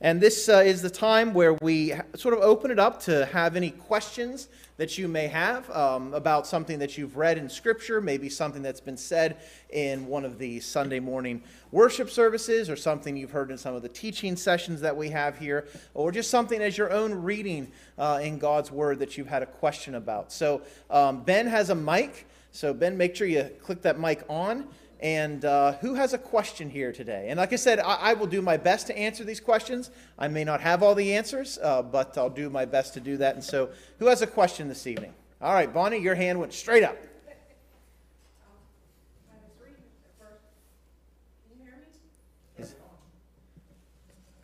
And this uh, is the time where we sort of open it up to have any questions that you may have um, about something that you've read in Scripture, maybe something that's been said in one of the Sunday morning worship services, or something you've heard in some of the teaching sessions that we have here, or just something as your own reading uh, in God's Word that you've had a question about. So, um, Ben has a mic. So, Ben, make sure you click that mic on. And uh, who has a question here today? And like I said, I, I, will do my best to answer these questions. I may not have all the answers, uh, but I'll do my best to do that. And so, who has a question this evening? All right, Bonnie, your hand went straight up.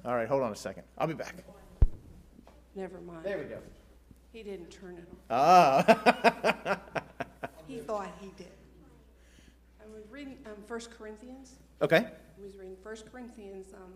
All right, hold on a second. I'll be back. Never mind. There we go. He didn't turn it on. Ah. He thought he did. Reading um, 1 Corinthians. okay. I was reading 1 Corinthians um,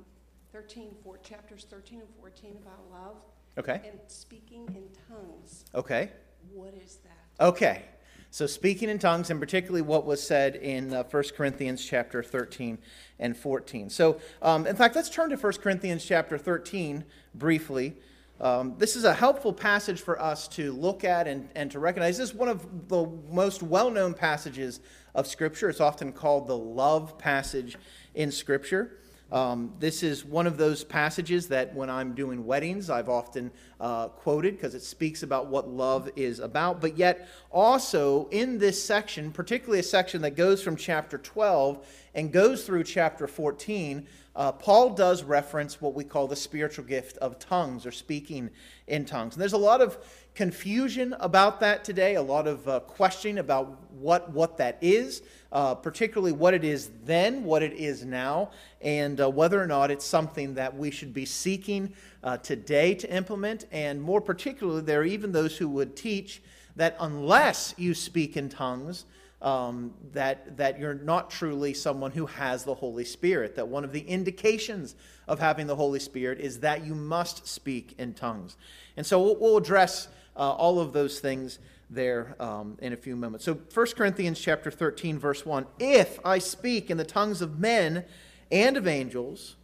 13, four, chapters 13 and 14 about love Okay. and speaking in tongues. Okay. What is that? Okay. So speaking in tongues, and particularly what was said in uh, 1 Corinthians chapter 13 and 14. So, um, in fact, let's turn to 1 Corinthians chapter 13 briefly. Um, this is a helpful passage for us to look at and, and to recognize. This is one of the most well known passages of Scripture. It's often called the love passage in Scripture. Um, this is one of those passages that when I'm doing weddings, I've often uh, quoted because it speaks about what love is about. But yet, also in this section, particularly a section that goes from chapter 12 and goes through chapter 14, uh, Paul does reference what we call the spiritual gift of tongues or speaking in tongues. And there's a lot of confusion about that today, a lot of uh, questioning about what, what that is, uh, particularly what it is then, what it is now, and uh, whether or not it's something that we should be seeking uh, today to implement. And more particularly, there are even those who would teach that unless you speak in tongues, um, that, that you're not truly someone who has the Holy Spirit. That one of the indications of having the Holy Spirit is that you must speak in tongues. And so we'll, we'll address uh, all of those things there um, in a few moments. So 1 Corinthians chapter 13, verse 1 If I speak in the tongues of men and of angels,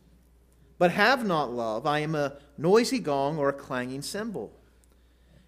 but have not love, I am a noisy gong or a clanging cymbal.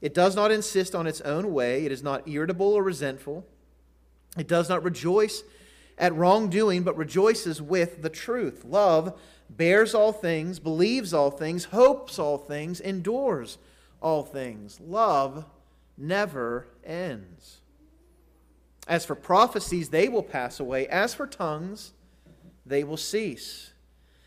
It does not insist on its own way, it is not irritable or resentful. It does not rejoice at wrongdoing, but rejoices with the truth. Love bears all things, believes all things, hopes all things, endures all things. Love never ends. As for prophecies, they will pass away. As for tongues, they will cease.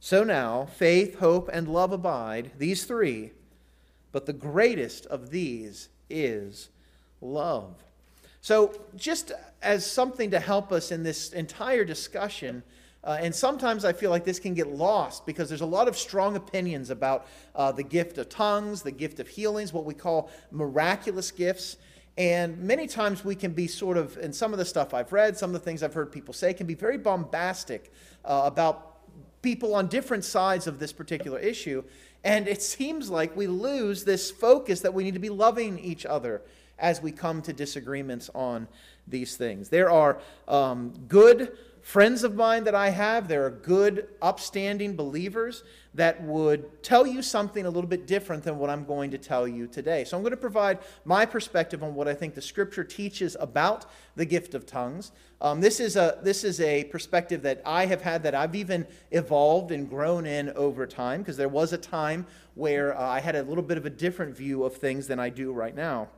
So now, faith, hope, and love abide, these three, but the greatest of these is love. So, just as something to help us in this entire discussion, uh, and sometimes I feel like this can get lost because there's a lot of strong opinions about uh, the gift of tongues, the gift of healings, what we call miraculous gifts. And many times we can be sort of, and some of the stuff I've read, some of the things I've heard people say, can be very bombastic uh, about people on different sides of this particular issue. And it seems like we lose this focus that we need to be loving each other as we come to disagreements on these things. There are um, good friends of mine that I have, there are good, upstanding believers that would tell you something a little bit different than what I'm going to tell you today. So I'm going to provide my perspective on what I think the scripture teaches about the gift of tongues. Um, this, is a, this is a perspective that I have had that I've even evolved and grown in over time because there was a time where uh, I had a little bit of a different view of things than I do right now.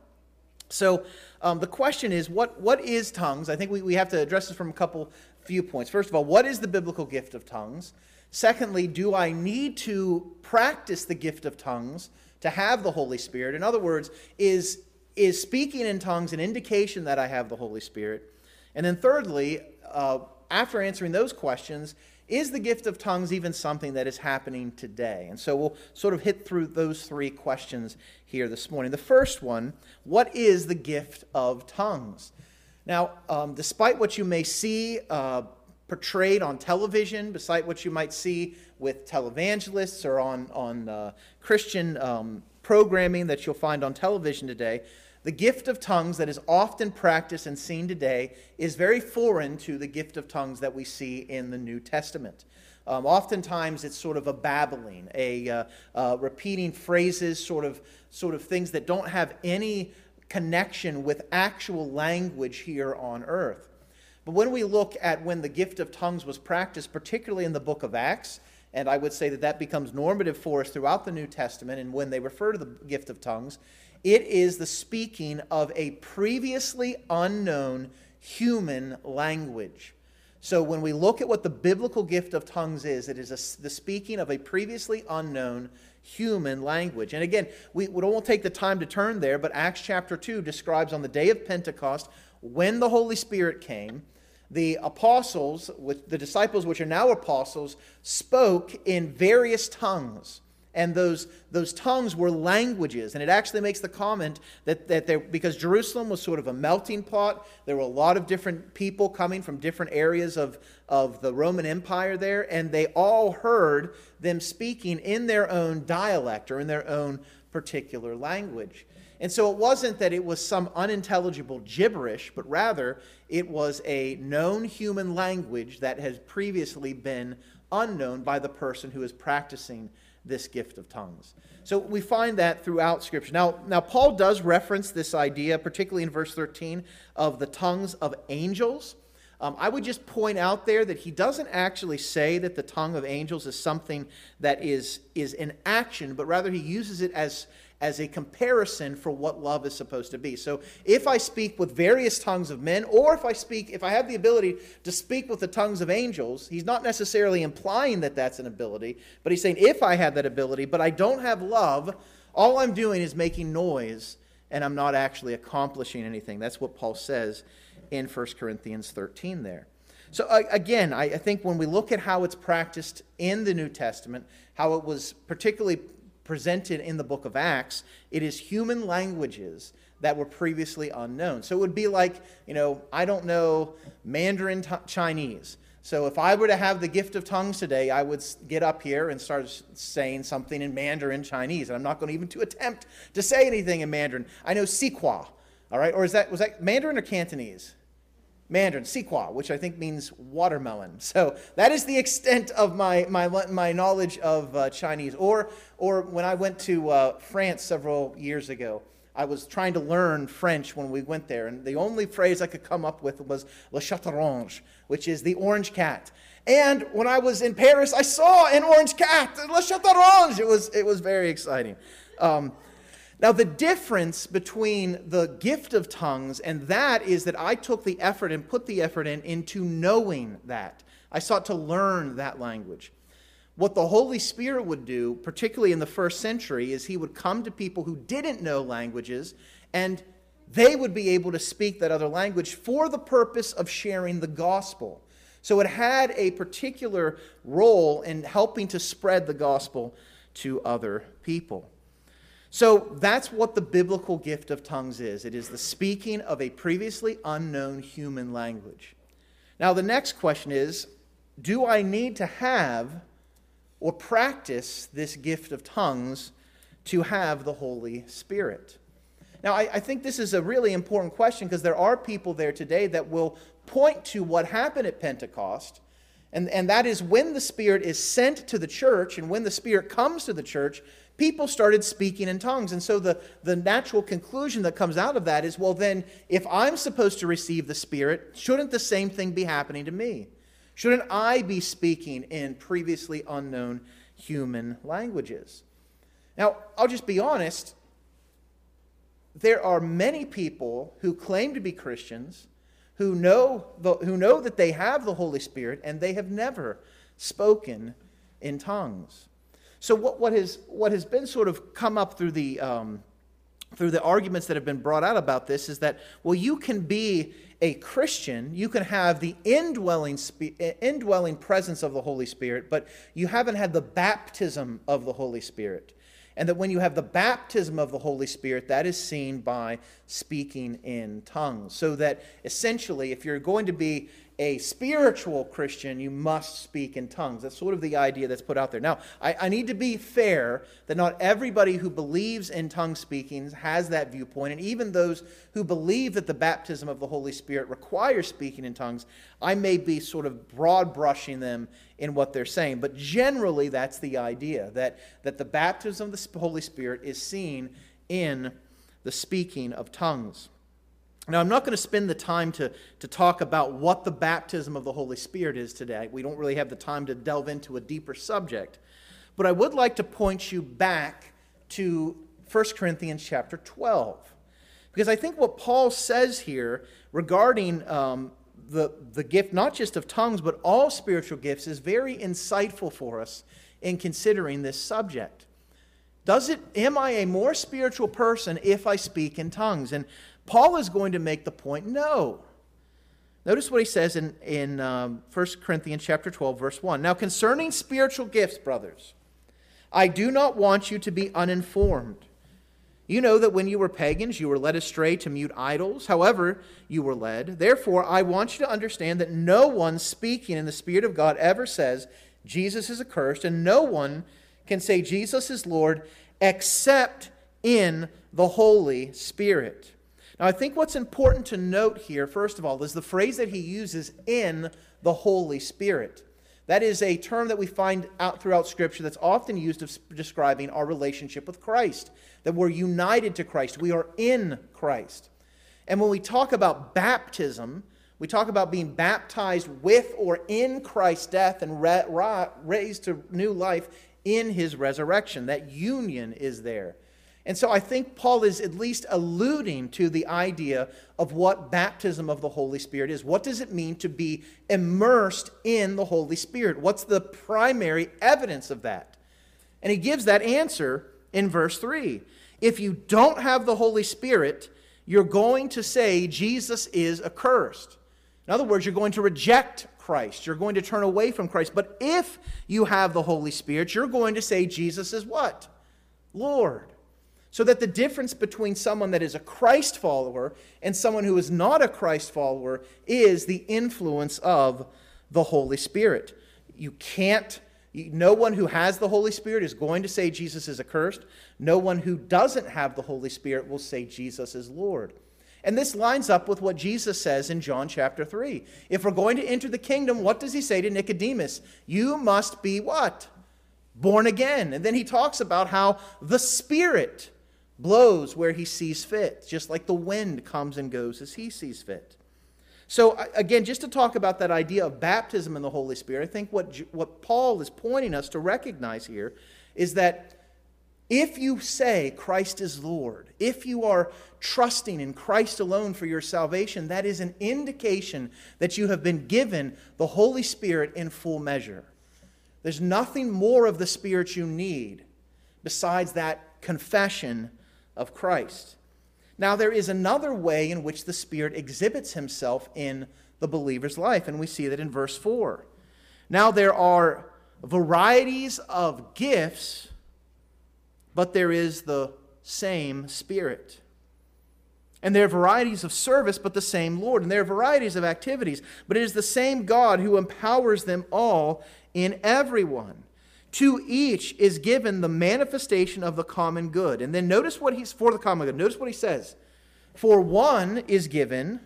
So um, the question is, what, what is tongues? I think we, we have to address this from a couple viewpoints. First of all, what is the biblical gift of tongues? Secondly, do I need to practice the gift of tongues to have the Holy Spirit? In other words, is, is speaking in tongues an indication that I have the Holy Spirit? And then thirdly, uh, after answering those questions, is the gift of tongues even something that is happening today? And so we'll sort of hit through those three questions here this morning. The first one what is the gift of tongues? Now, um, despite what you may see uh, portrayed on television, despite what you might see with televangelists or on, on uh, Christian um, programming that you'll find on television today, the gift of tongues that is often practiced and seen today is very foreign to the gift of tongues that we see in the New Testament. Um, oftentimes, it's sort of a babbling, a uh, uh, repeating phrases, sort of, sort of things that don't have any connection with actual language here on earth. But when we look at when the gift of tongues was practiced, particularly in the book of Acts, and I would say that that becomes normative for us throughout the New Testament, and when they refer to the gift of tongues, it is the speaking of a previously unknown human language. So when we look at what the biblical gift of tongues is, it is a, the speaking of a previously unknown human language. And again, we, we won't take the time to turn there, but Acts chapter 2 describes on the day of Pentecost when the Holy Spirit came, the apostles, with the disciples which are now apostles, spoke in various tongues and those, those tongues were languages. And it actually makes the comment that, that there, because Jerusalem was sort of a melting pot, there were a lot of different people coming from different areas of, of the Roman Empire there, and they all heard them speaking in their own dialect or in their own particular language. And so it wasn't that it was some unintelligible gibberish, but rather it was a known human language that has previously been unknown by the person who is practicing this gift of tongues. So we find that throughout Scripture. Now, now Paul does reference this idea, particularly in verse 13, of the tongues of angels. Um, I would just point out there that he doesn't actually say that the tongue of angels is something that is, is in action, but rather he uses it as, as a comparison for what love is supposed to be. So if I speak with various tongues of men, or if I speak, if I have the ability to speak with the tongues of angels, he's not necessarily implying that that's an ability, but he's saying if I have that ability, but I don't have love, all I'm doing is making noise and I'm not actually accomplishing anything. That's what Paul says in 1 Corinthians 13 there. So, again, I think when we look at how it's practiced in the New Testament, how it was particularly presented in the book of Acts, it is human languages that were previously unknown. So it would be like, you know, I don't know Mandarin t- Chinese. So if I were to have the gift of tongues today, I would get up here and start saying something in Mandarin Chinese. And I'm not going to even to attempt to say anything in Mandarin. I know Siqua, all right? Or is that was that Mandarin or Cantonese? Mandarin, Siqua, which I think means watermelon. So that is the extent of my, my, my knowledge of uh, Chinese. Or, or when I went to uh, France several years ago, I was trying to learn French when we went there, and the only phrase I could come up with was le chat orange, which is the orange cat. And when I was in Paris, I saw an orange cat, le chat orange. It was, it was very exciting. Um, now, the difference between the gift of tongues and that is that I took the effort and put the effort in into knowing that. I sought to learn that language. What the Holy Spirit would do, particularly in the first century, is he would come to people who didn't know languages and they would be able to speak that other language for the purpose of sharing the gospel. So it had a particular role in helping to spread the gospel to other people. So that's what the biblical gift of tongues is it is the speaking of a previously unknown human language. Now, the next question is do I need to have or practice this gift of tongues to have the Holy Spirit? Now, I, I think this is a really important question because there are people there today that will point to what happened at Pentecost. And, and that is when the Spirit is sent to the church and when the Spirit comes to the church, people started speaking in tongues. And so the, the natural conclusion that comes out of that is well, then, if I'm supposed to receive the Spirit, shouldn't the same thing be happening to me? Shouldn't I be speaking in previously unknown human languages? Now, I'll just be honest. there are many people who claim to be Christians who know, the, who know that they have the Holy Spirit and they have never spoken in tongues. So, what, what, has, what has been sort of come up through the, um, through the arguments that have been brought out about this is that, well, you can be a Christian, you can have the indwelling, indwelling presence of the Holy Spirit, but you haven't had the baptism of the Holy Spirit. And that when you have the baptism of the Holy Spirit, that is seen by speaking in tongues. So that essentially, if you're going to be a spiritual Christian, you must speak in tongues. That's sort of the idea that's put out there. Now, I, I, need to be fair that not everybody who believes in tongue speaking has that viewpoint. And even those who believe that the baptism of the Holy Spirit requires speaking in tongues, I may be sort of broad brushing them in what they're saying. But generally, that's the idea that, that the baptism of the Holy Spirit is seen in the speaking of tongues. Now, I'm not going to spend the time to, to talk about what the baptism of the Holy Spirit is today. We don't really have the time to delve into a deeper subject. But I would like to point you back to 1 Corinthians chapter 12. Because I think what Paul says here regarding um, the, the gift, not just of tongues, but all spiritual gifts, is very insightful for us in considering this subject. Does it, am I a more spiritual person if I speak in tongues? And Paul is going to make the point no. Notice what he says in, in um, 1 Corinthians chapter 12, verse 1. Now, concerning spiritual gifts, brothers, I do not want you to be uninformed. You know that when you were pagans, you were led astray to mute idols, however, you were led. Therefore, I want you to understand that no one speaking in the Spirit of God ever says, Jesus is accursed, and no one can say, Jesus is Lord, except in the Holy Spirit. Now, I think what's important to note here, first of all, is the phrase that he uses in the Holy Spirit. That is a term that we find out throughout Scripture that's often used of describing our relationship with Christ, that we're united to Christ, we are in Christ. And when we talk about baptism, we talk about being baptized with or in Christ's death and raised to new life in his resurrection. That union is there. And so I think Paul is at least alluding to the idea of what baptism of the Holy Spirit is. What does it mean to be immersed in the Holy Spirit? What's the primary evidence of that? And he gives that answer in verse 3. If you don't have the Holy Spirit, you're going to say Jesus is accursed. In other words, you're going to reject Christ. You're going to turn away from Christ. But if you have the Holy Spirit, you're going to say Jesus is what? Lord. So that the difference between someone that is a Christ follower and someone who is not a Christ follower is the influence of the Holy Spirit. You can't, no one who has the Holy Spirit is going to say Jesus is accursed. No one who doesn't have the Holy Spirit will say Jesus is Lord. And this lines up with what Jesus says in John chapter 3. If we're going to enter the kingdom, what does he say to Nicodemus? You must be what? Born again. And then he talks about how the Spirit blows where he sees fit, just like the wind comes and goes as he sees fit. So, again, just to talk about that idea of baptism in the Holy Spirit, I think what, what Paul is pointing us to recognize here is that if you say Christ is Lord, if you are trusting in Christ alone for your salvation, that is an indication that you have been given the Holy Spirit in full measure. There's nothing more of the Spirit you need besides that confession of Christ. Now, there is another way in which the Spirit exhibits himself in the believer's life, and we see that in verse 4. Now, there are varieties of gifts, but there is the same Spirit. And there are varieties of service, but the same Lord. And there are varieties of activities, but it is the same God who empowers them all in everyone. To each is given the manifestation of the common good. And then notice what he's for the common good. Notice what he says. For one is given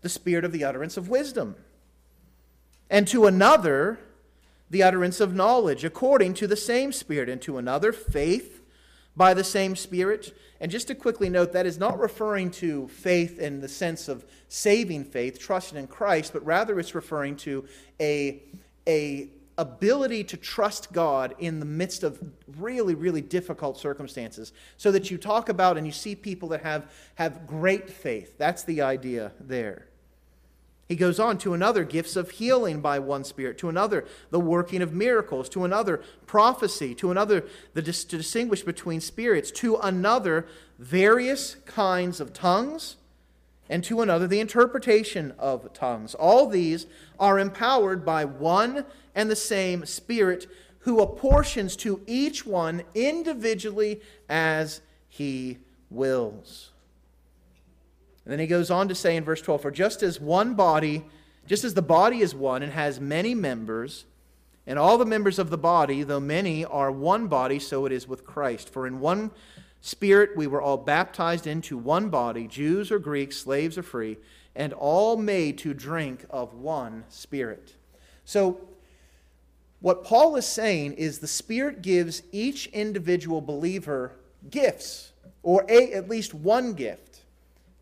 the spirit of the utterance of wisdom, and to another the utterance of knowledge according to the same spirit, and to another faith by the same spirit. And just to quickly note, that is not referring to faith in the sense of saving faith, trusting in Christ, but rather it's referring to a, a ability to trust God in the midst of really, really difficult circumstances. So that you talk about and you see people that have, have great faith. That's the idea there. He goes on to another, gifts of healing by one Spirit, to another, the working of miracles, to another, prophecy, to another, the to distinguish between spirits, to another, various kinds of tongues, and to another, the interpretation of tongues. All these are empowered by one and the same Spirit who apportions to each one individually as he wills. And then he goes on to say in verse 12 For just as one body, just as the body is one and has many members, and all the members of the body, though many, are one body, so it is with Christ. For in one spirit we were all baptized into one body, Jews or Greeks, slaves or free, and all made to drink of one spirit. So, what Paul is saying is the Spirit gives each individual believer gifts, or a, at least one gift.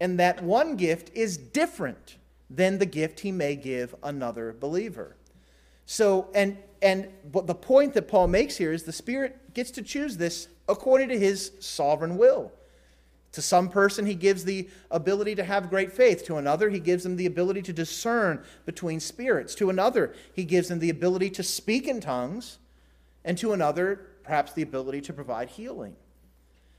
And that one gift is different than the gift he may give another believer. So, and and but the point that Paul makes here is the Spirit gets to choose this according to his sovereign will. To some person, he gives the ability to have great faith. To another, he gives them the ability to discern between spirits. To another, he gives them the ability to speak in tongues. And to another, perhaps the ability to provide healing.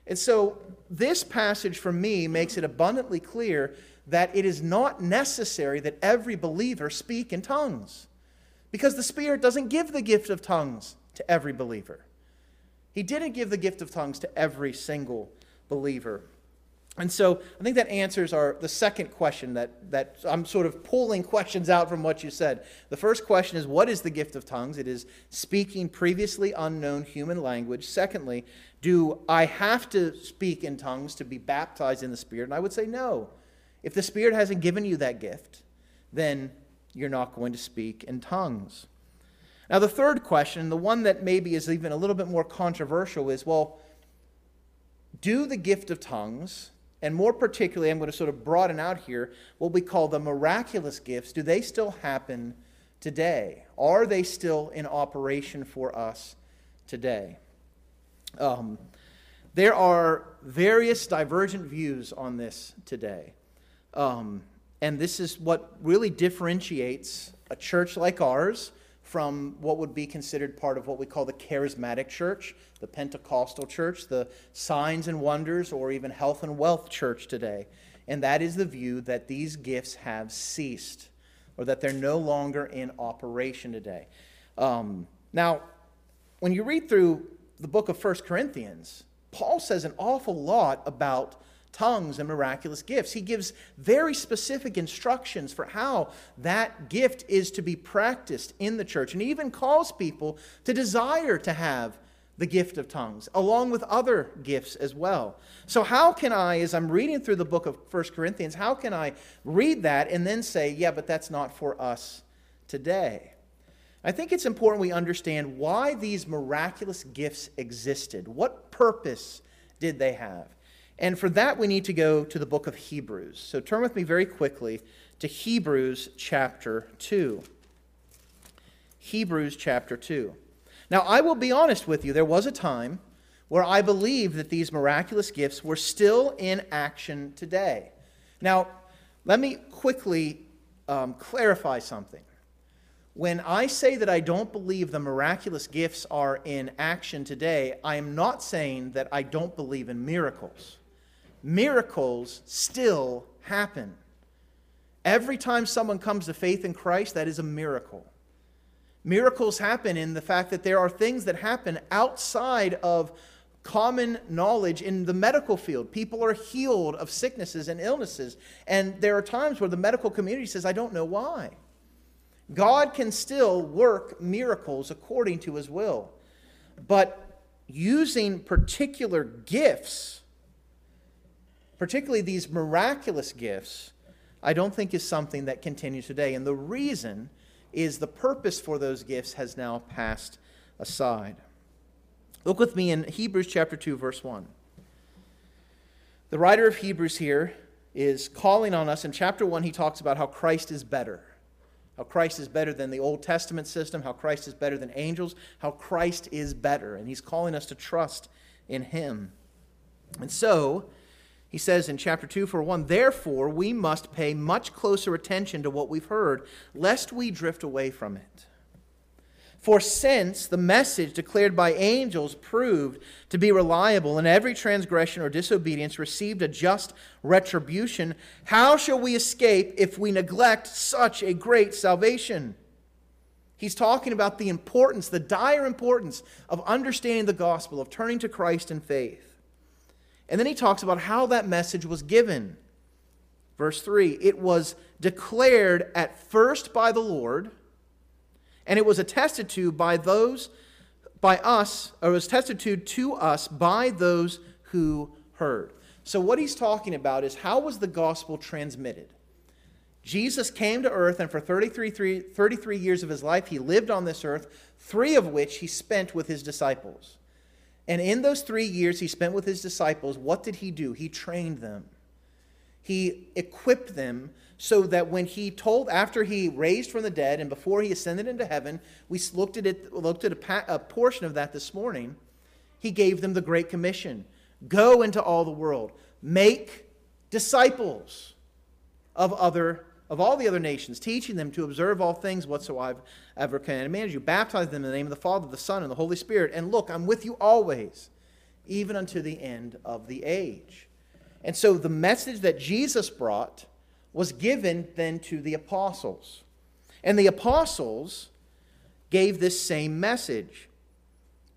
And so, this passage for me makes it abundantly clear that it is not necessary that every believer speak in tongues because the Spirit doesn't give the gift of tongues to every believer. He didn't give the gift of tongues to every single believer. And so I think that answers our the second question that, that I'm sort of pulling questions out from what you said. The first question is what is the gift of tongues? It is speaking previously unknown human language. Secondly, do I have to speak in tongues to be baptized in the Spirit? And I would say no. If the Spirit hasn't given you that gift, then you're not going to speak in tongues. Now, the third question, the one that maybe is even a little bit more controversial, is well, do the gift of tongues, and more particularly, I'm going to sort of broaden out here what we call the miraculous gifts, do they still happen today? Are they still in operation for us today? Um, there are various divergent views on this today. Um, and this is what really differentiates a church like ours from what would be considered part of what we call the charismatic church, the Pentecostal church, the signs and wonders, or even health and wealth church today. And that is the view that these gifts have ceased or that they're no longer in operation today. Um, now, when you read through the book of First Corinthians, Paul says an awful lot about tongues and miraculous gifts. He gives very specific instructions for how that gift is to be practiced in the church, and he even calls people to desire to have the gift of tongues, along with other gifts as well. So, how can I, as I'm reading through the book of First Corinthians, how can I read that and then say, yeah, but that's not for us today? I think it's important we understand why these miraculous gifts existed. What purpose did they have? And for that, we need to go to the book of Hebrews. So turn with me very quickly to Hebrews chapter 2. Hebrews chapter 2. Now, I will be honest with you, there was a time where I believed that these miraculous gifts were still in action today. Now, let me quickly um, clarify something. When I say that I don't believe the miraculous gifts are in action today, I am not saying that I don't believe in miracles miracles still happen. Every time someone comes to faith in Christ, that is a miracle. Miracles happen in the fact that there are things that happen outside of common knowledge in the medical field. People are healed of sicknesses and illnesses. And there are times where the medical community says, I don't know why. God can still work miracles according to his will. But using particular gifts particularly these miraculous gifts, I don't think is something that continues today. And the reason is the purpose for those gifts has now passed aside. Look with me in Hebrews chapter 2, verse 1. The writer of Hebrews here is calling on us. In chapter 1, he talks about how Christ is better, how Christ is better than the Old Testament system, how Christ is better than angels, how Christ is better. And he's calling us to trust in him. And so, he says in chapter 2 for 1, therefore we must pay much closer attention to what we've heard, lest we drift away from it. For since the message declared by angels proved to be reliable, and every transgression or disobedience received a just retribution, how shall we escape if we neglect such a great salvation? He's talking about the importance, the dire importance of understanding the gospel, of turning to Christ in faith. And then he talks about how that message was given. Verse 3 It was declared at first by the Lord and it was attested to by those, by us, or was attested to to us by those who heard. So, what he's talking about is how was the gospel transmitted? Jesus came to earth, and for 33, 33 years of his life, he lived on this earth, three of which he spent with his disciples. And in those three years he spent with his disciples, what did he do? He trained them, he equipped them so that when he told, after he raised from the dead and before he ascended into heaven, we looked at it, looked at a, a portion of that this morning. He gave them the Great Commission Go into all the world, make disciples of other of all the other nations, teaching them to observe all things whatsoever I've ever can command you. Baptize them in the name of the Father, the Son, and the Holy Spirit. And look, I'm with you always, even unto the end of the age. And so the message that Jesus brought was given then to the apostles. And the apostles gave this same message.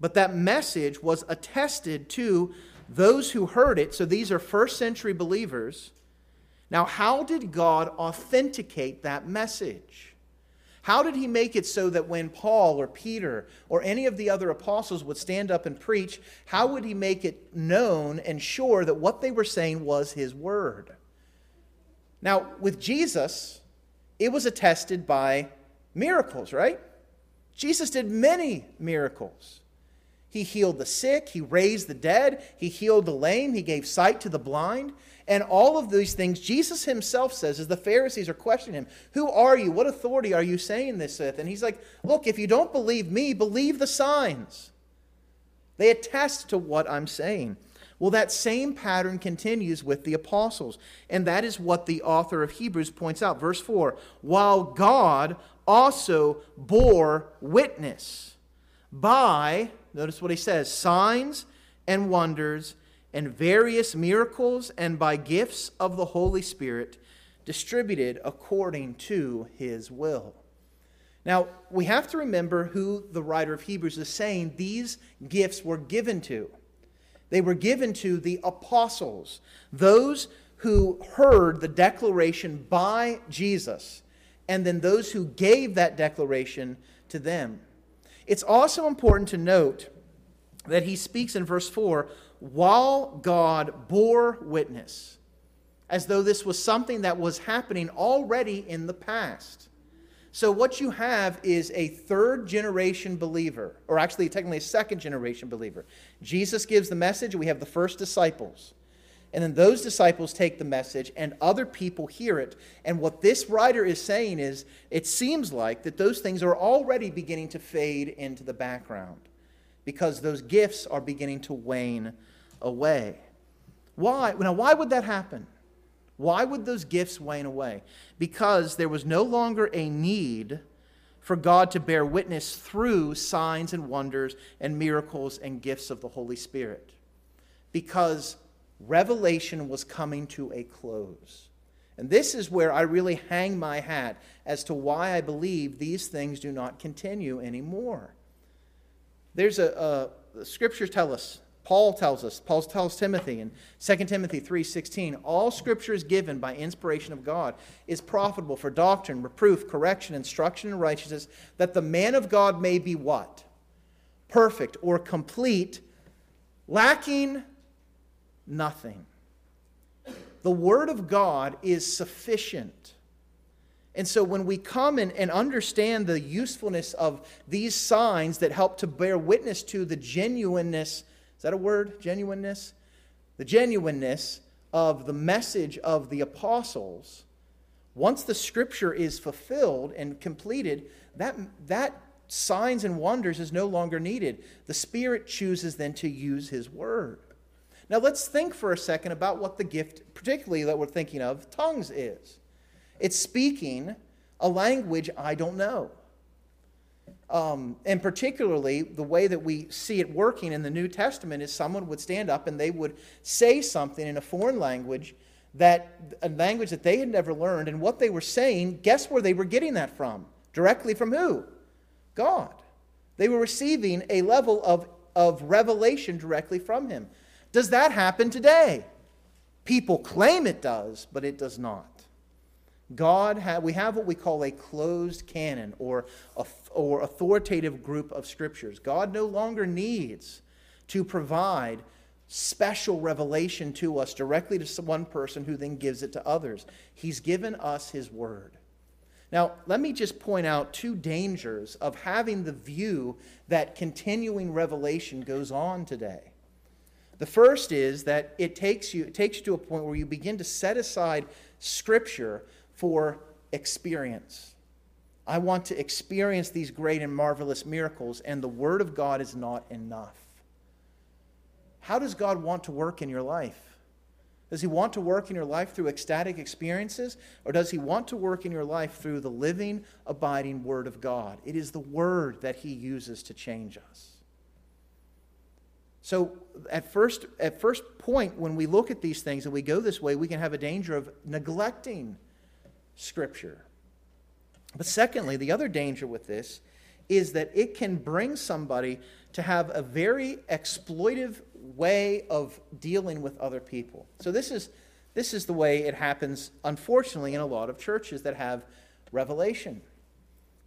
But that message was attested to those who heard it. So these are first century believers. Now, how did God authenticate that message? How did he make it so that when Paul or Peter or any of the other apostles would stand up and preach, how would he make it known and sure that what they were saying was his word? Now, with Jesus, it was attested by miracles, right? Jesus did many miracles. He healed the sick, he raised the dead, he healed the lame, he gave sight to the blind. And all of these things, Jesus himself says, as the Pharisees are questioning him, Who are you? What authority are you saying this with? And he's like, Look, if you don't believe me, believe the signs. They attest to what I'm saying. Well, that same pattern continues with the apostles. And that is what the author of Hebrews points out. Verse 4 While God also bore witness by, notice what he says, signs and wonders and various miracles and by gifts of the Holy Spirit distributed according to his will. Now, we have to remember who the writer of Hebrews is saying these gifts were given to. They were given to the apostles, those who heard the declaration by Jesus, and then those who gave that declaration to them. It's also important to note that he speaks in verse 4 while God bore witness, as though this was something that was happening already in the past. So, what you have is a third generation believer, or actually, technically, a second generation believer. Jesus gives the message, we have the first disciples. And then those disciples take the message, and other people hear it. And what this writer is saying is it seems like that those things are already beginning to fade into the background because those gifts are beginning to wane away. Why? Now, why would that happen? Why would those gifts wane away? Because there was no longer a need for God to bear witness through signs and wonders and miracles and gifts of the Holy Spirit. Because revelation was coming to a close. And this is where I really hang my hat as to why I believe these things do not continue anymore. There's a, a scriptures tell us Paul tells us, Paul tells Timothy in 2 Timothy 3:16, all scripture is given by inspiration of God, is profitable for doctrine, reproof, correction, instruction in righteousness, that the man of God may be what? Perfect or complete, lacking nothing. The word of God is sufficient. And so when we come and, and understand the usefulness of these signs that help to bear witness to the genuineness is that a word? Genuineness? The genuineness of the message of the apostles. Once the scripture is fulfilled and completed, that, that signs and wonders is no longer needed. The Spirit chooses then to use His word. Now let's think for a second about what the gift, particularly that we're thinking of, tongues is. It's speaking a language I don't know. Um, and particularly, the way that we see it working in the New Testament is someone would stand up and they would say something in a foreign language, that a language that they had never learned, and what they were saying, guess where they were getting that from? Directly from who? God. They were receiving a level of, of revelation directly from Him. Does that happen today? People claim it does, but it does not. God, ha- we have what we call a closed canon or, or authoritative group of scriptures. God no longer needs to provide special revelation to us directly to one person who then gives it to others. He's given us His Word. Now, let me just point out two dangers of having the view that continuing revelation goes on today. The first is that it takes you, it takes you to a point where you begin to set aside Scripture for experience. I want to experience these great and marvelous miracles, and the Word of God is not enough. How does God want to work in your life? Does He want to work in your life through ecstatic experiences, or does He want to work in your life through the living, abiding Word of God? It is the Word that He uses to change us. So, at first, at first point, when we look at these things and we go this way, we can have a danger of neglecting Scripture. But secondly, the other danger with this is that it can bring somebody to have a very exploitive way of dealing with other people. So this is this is the way it happens unfortunately in a lot of churches that have revelation.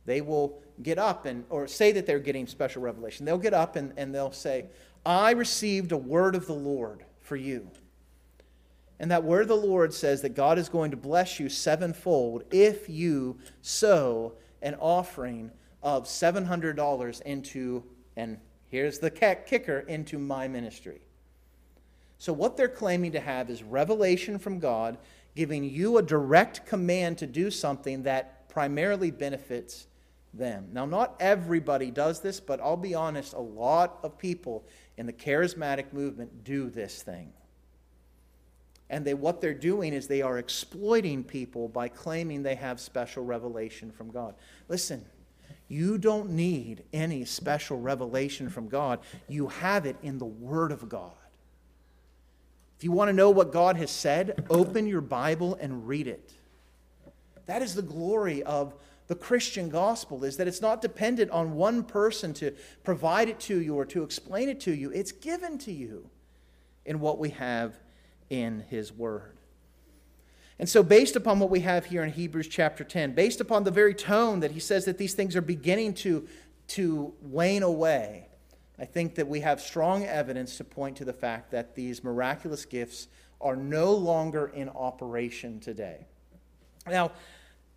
They will get up and or say that they're getting special revelation. They'll get up and, and they'll say, I received a word of the Lord for you. And that word of the Lord says that God is going to bless you sevenfold if you sow an offering of $700 into, and here's the kicker, into my ministry. So, what they're claiming to have is revelation from God, giving you a direct command to do something that primarily benefits them. Now, not everybody does this, but I'll be honest, a lot of people in the charismatic movement do this thing. And they, what they're doing is they are exploiting people by claiming they have special revelation from God. Listen, you don't need any special revelation from God, you have it in the Word of God. If you want to know what God has said, open your Bible and read it. That is the glory of the Christian gospel is that it's not dependent on one person to provide it to you or to explain it to you. It's given to you in what we have in his word. And so, based upon what we have here in Hebrews chapter 10, based upon the very tone that he says that these things are beginning to, to wane away, I think that we have strong evidence to point to the fact that these miraculous gifts are no longer in operation today. Now,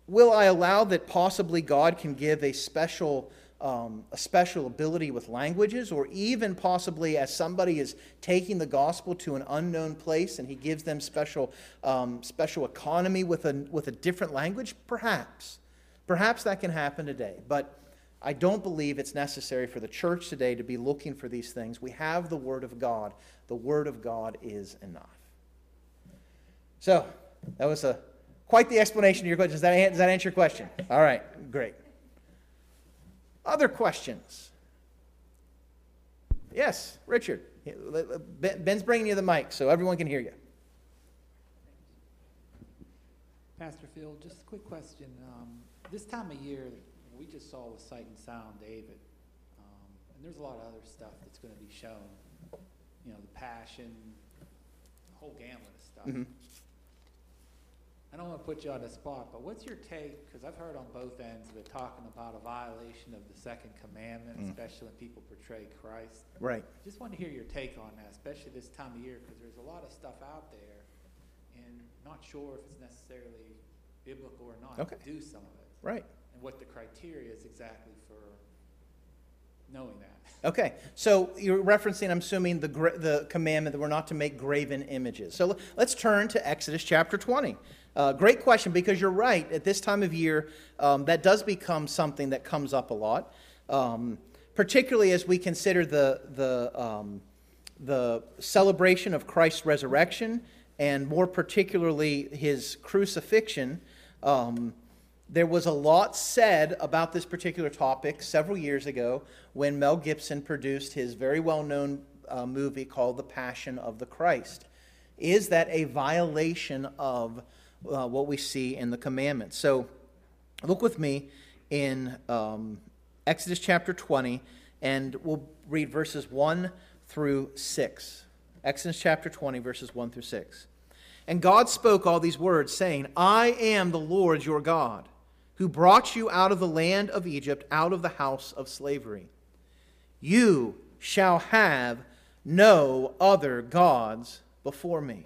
will I allow that possibly God can give a special um, a special ability with languages, or even possibly as somebody is taking the gospel to an unknown place and he gives them special, um, special economy with a, with a different language? Perhaps. Perhaps that can happen today. But I don't believe it's necessary for the church today to be looking for these things. We have the Word of God. The Word of God is enough. So, that was a, quite the explanation of your question. Does that, does that answer your question? All right, great. Other questions? Yes, Richard. Ben's bringing you the mic so everyone can hear you. Pastor Phil, just a quick question. Um, this time of year, we just saw with Sight and Sound David, um, and there's a lot of other stuff that's going to be shown. You know, the Passion, the whole gamut of stuff. Mm-hmm. I don't want to put you on the spot, but what's your take? Because I've heard on both ends of it talking about a violation of the second commandment, mm. especially when people portray Christ. Right. Just want to hear your take on that, especially this time of year, because there's a lot of stuff out there, and not sure if it's necessarily biblical or not okay. to do some of it. Right. And what the criteria is exactly for knowing that. Okay, so you're referencing, I'm assuming, the, the commandment that we're not to make graven images. So let's turn to Exodus chapter 20. Uh, great question because you're right. At this time of year, um, that does become something that comes up a lot, um, particularly as we consider the, the, um, the celebration of Christ's resurrection and more particularly his crucifixion. Um, there was a lot said about this particular topic several years ago when Mel Gibson produced his very well known uh, movie called The Passion of the Christ. Is that a violation of uh, what we see in the commandments? So look with me in um, Exodus chapter 20, and we'll read verses 1 through 6. Exodus chapter 20, verses 1 through 6. And God spoke all these words, saying, I am the Lord your God, who brought you out of the land of Egypt, out of the house of slavery. You shall have no other gods before me.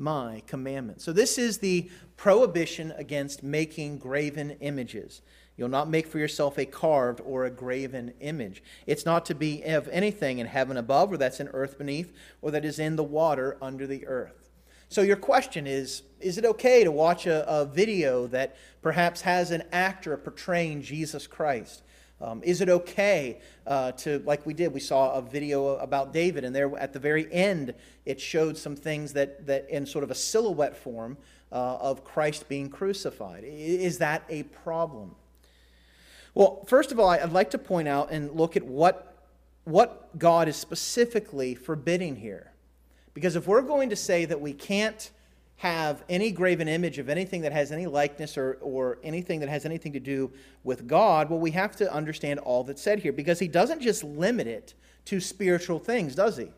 my commandments. So, this is the prohibition against making graven images. You'll not make for yourself a carved or a graven image. It's not to be of anything in heaven above, or that's in earth beneath, or that is in the water under the earth. So, your question is Is it okay to watch a, a video that perhaps has an actor portraying Jesus Christ? Um, is it okay uh, to, like we did, we saw a video about David, and there at the very end, it showed some things that, that in sort of a silhouette form uh, of Christ being crucified. Is that a problem? Well, first of all, I'd like to point out and look at what, what God is specifically forbidding here. Because if we're going to say that we can't have any graven image of anything that has any likeness or, or anything that has anything to do with God, well, we have to understand all that's said here. Because he doesn't just limit it to spiritual things, does he?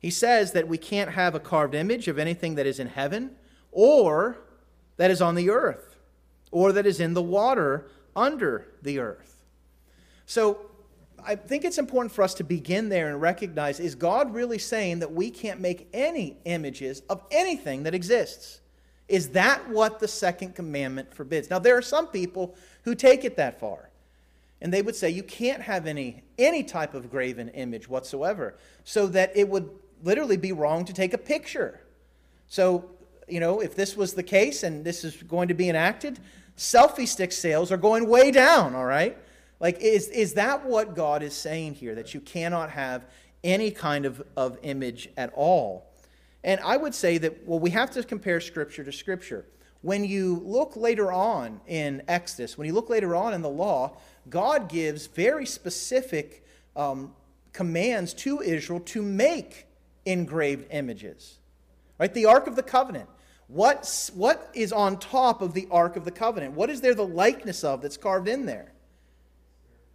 He says that we can't have a carved image of anything that is in heaven or that is on the earth or that is in the water under the earth. So I think it's important for us to begin there and recognize is God really saying that we can't make any images of anything that exists? Is that what the second commandment forbids? Now, there are some people who take it that far. And they would say you can't have any, any type of graven image whatsoever, so that it would literally be wrong to take a picture. So, you know, if this was the case and this is going to be enacted, selfie stick sales are going way down, all right? Like, is, is that what God is saying here? That you cannot have any kind of, of image at all? And I would say that, well, we have to compare Scripture to Scripture. When you look later on in Exodus, when you look later on in the law, God gives very specific um, commands to Israel to make engraved images. Right? The Ark of the Covenant. What's, what is on top of the Ark of the Covenant? What is there the likeness of that's carved in there?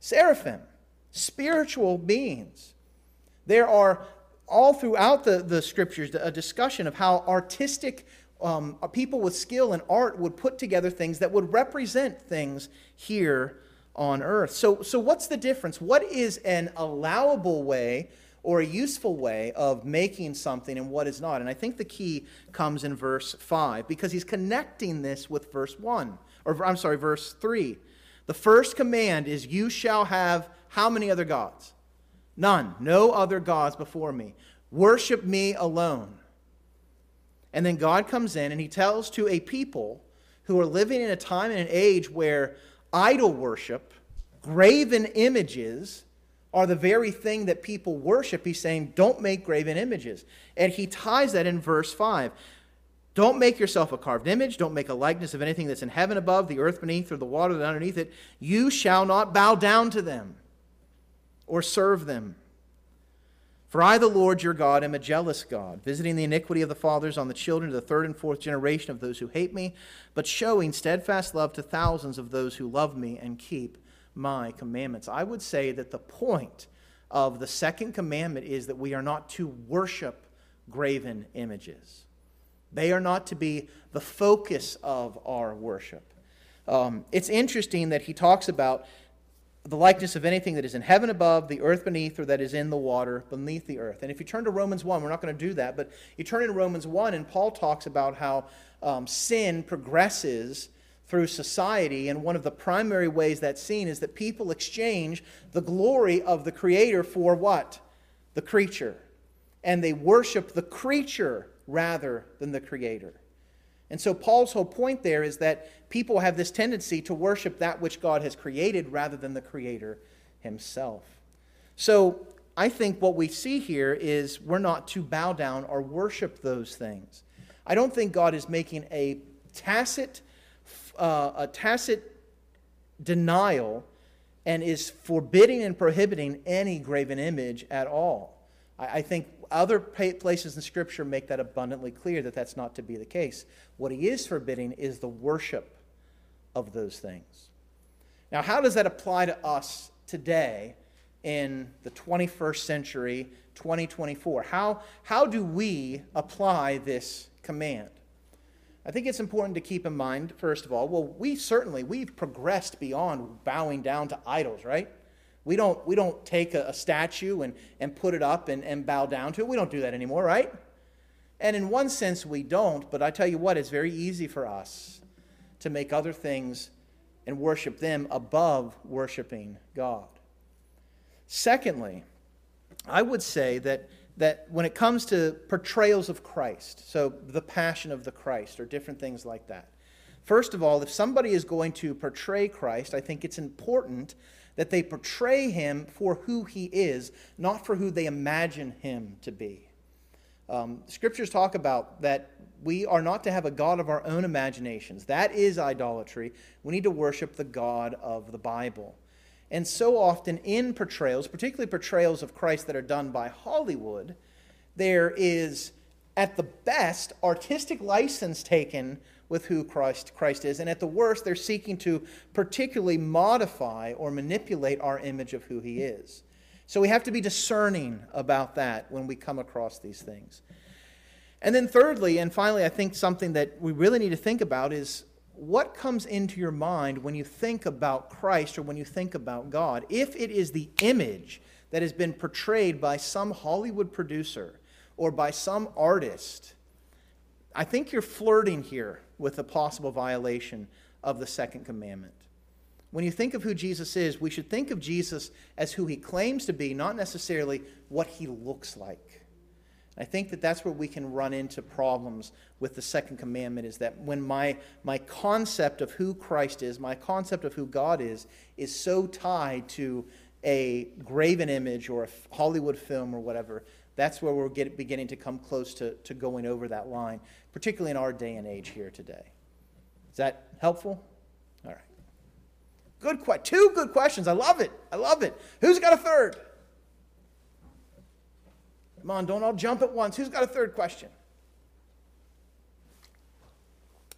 Seraphim, spiritual beings. There are all throughout the, the scriptures a discussion of how artistic um, people with skill in art would put together things that would represent things here on earth. So, so what's the difference? What is an allowable way or a useful way of making something and what is not. And I think the key comes in verse 5 because he's connecting this with verse 1, or I'm sorry, verse 3. The first command is, You shall have how many other gods? None. No other gods before me. Worship me alone. And then God comes in and he tells to a people who are living in a time and an age where idol worship, graven images, are the very thing that people worship. He's saying, don't make graven images. And he ties that in verse 5. Don't make yourself a carved image. Don't make a likeness of anything that's in heaven above, the earth beneath, or the water underneath it. You shall not bow down to them or serve them. For I, the Lord your God, am a jealous God, visiting the iniquity of the fathers on the children of the third and fourth generation of those who hate me, but showing steadfast love to thousands of those who love me and keep my commandments. I would say that the point of the second commandment is that we are not to worship graven images. They are not to be the focus of our worship. Um, it's interesting that he talks about the likeness of anything that is in heaven above, the earth beneath, or that is in the water beneath the earth. And if you turn to Romans 1, we're not going to do that, but you turn into Romans 1, and Paul talks about how um, sin progresses through society, and one of the primary ways that's seen is that people exchange the glory of the Creator for what? The creature. And they worship the creature rather than the Creator. And so, Paul's whole point there is that people have this tendency to worship that which God has created rather than the Creator Himself. So, I think what we see here is we're not to bow down or worship those things. I don't think God is making a tacit, uh, a tacit denial and is forbidding and prohibiting any graven image at all. I, I think other places in Scripture make that abundantly clear that that's not to be the case. What he is forbidding is the worship of those things. Now, how does that apply to us today in the 21st century, 2024? How, how do we apply this command? I think it's important to keep in mind, first of all, well, we certainly, we've progressed beyond bowing down to idols, right? We don't, we don't take a, a statue and, and put it up and, and bow down to it. We don't do that anymore, right? And in one sense, we don't, but I tell you what, it's very easy for us to make other things and worship them above worshiping God. Secondly, I would say that, that when it comes to portrayals of Christ, so the passion of the Christ or different things like that, first of all, if somebody is going to portray Christ, I think it's important that they portray him for who he is, not for who they imagine him to be. Um, scriptures talk about that we are not to have a God of our own imaginations. That is idolatry. We need to worship the God of the Bible. And so often in portrayals, particularly portrayals of Christ that are done by Hollywood, there is, at the best, artistic license taken with who Christ, Christ is. And at the worst, they're seeking to particularly modify or manipulate our image of who he is. So we have to be discerning about that when we come across these things. And then, thirdly, and finally, I think something that we really need to think about is what comes into your mind when you think about Christ or when you think about God? If it is the image that has been portrayed by some Hollywood producer or by some artist, I think you're flirting here with a possible violation of the second commandment. When you think of who Jesus is, we should think of Jesus as who he claims to be, not necessarily what he looks like. I think that that's where we can run into problems with the second commandment is that when my, my concept of who Christ is, my concept of who God is, is so tied to a graven image or a Hollywood film or whatever, that's where we're get, beginning to come close to, to going over that line, particularly in our day and age here today. Is that helpful? All right. Good que- two good questions. I love it. I love it. Who's got a third? Come on, don't all jump at once. Who's got a third question?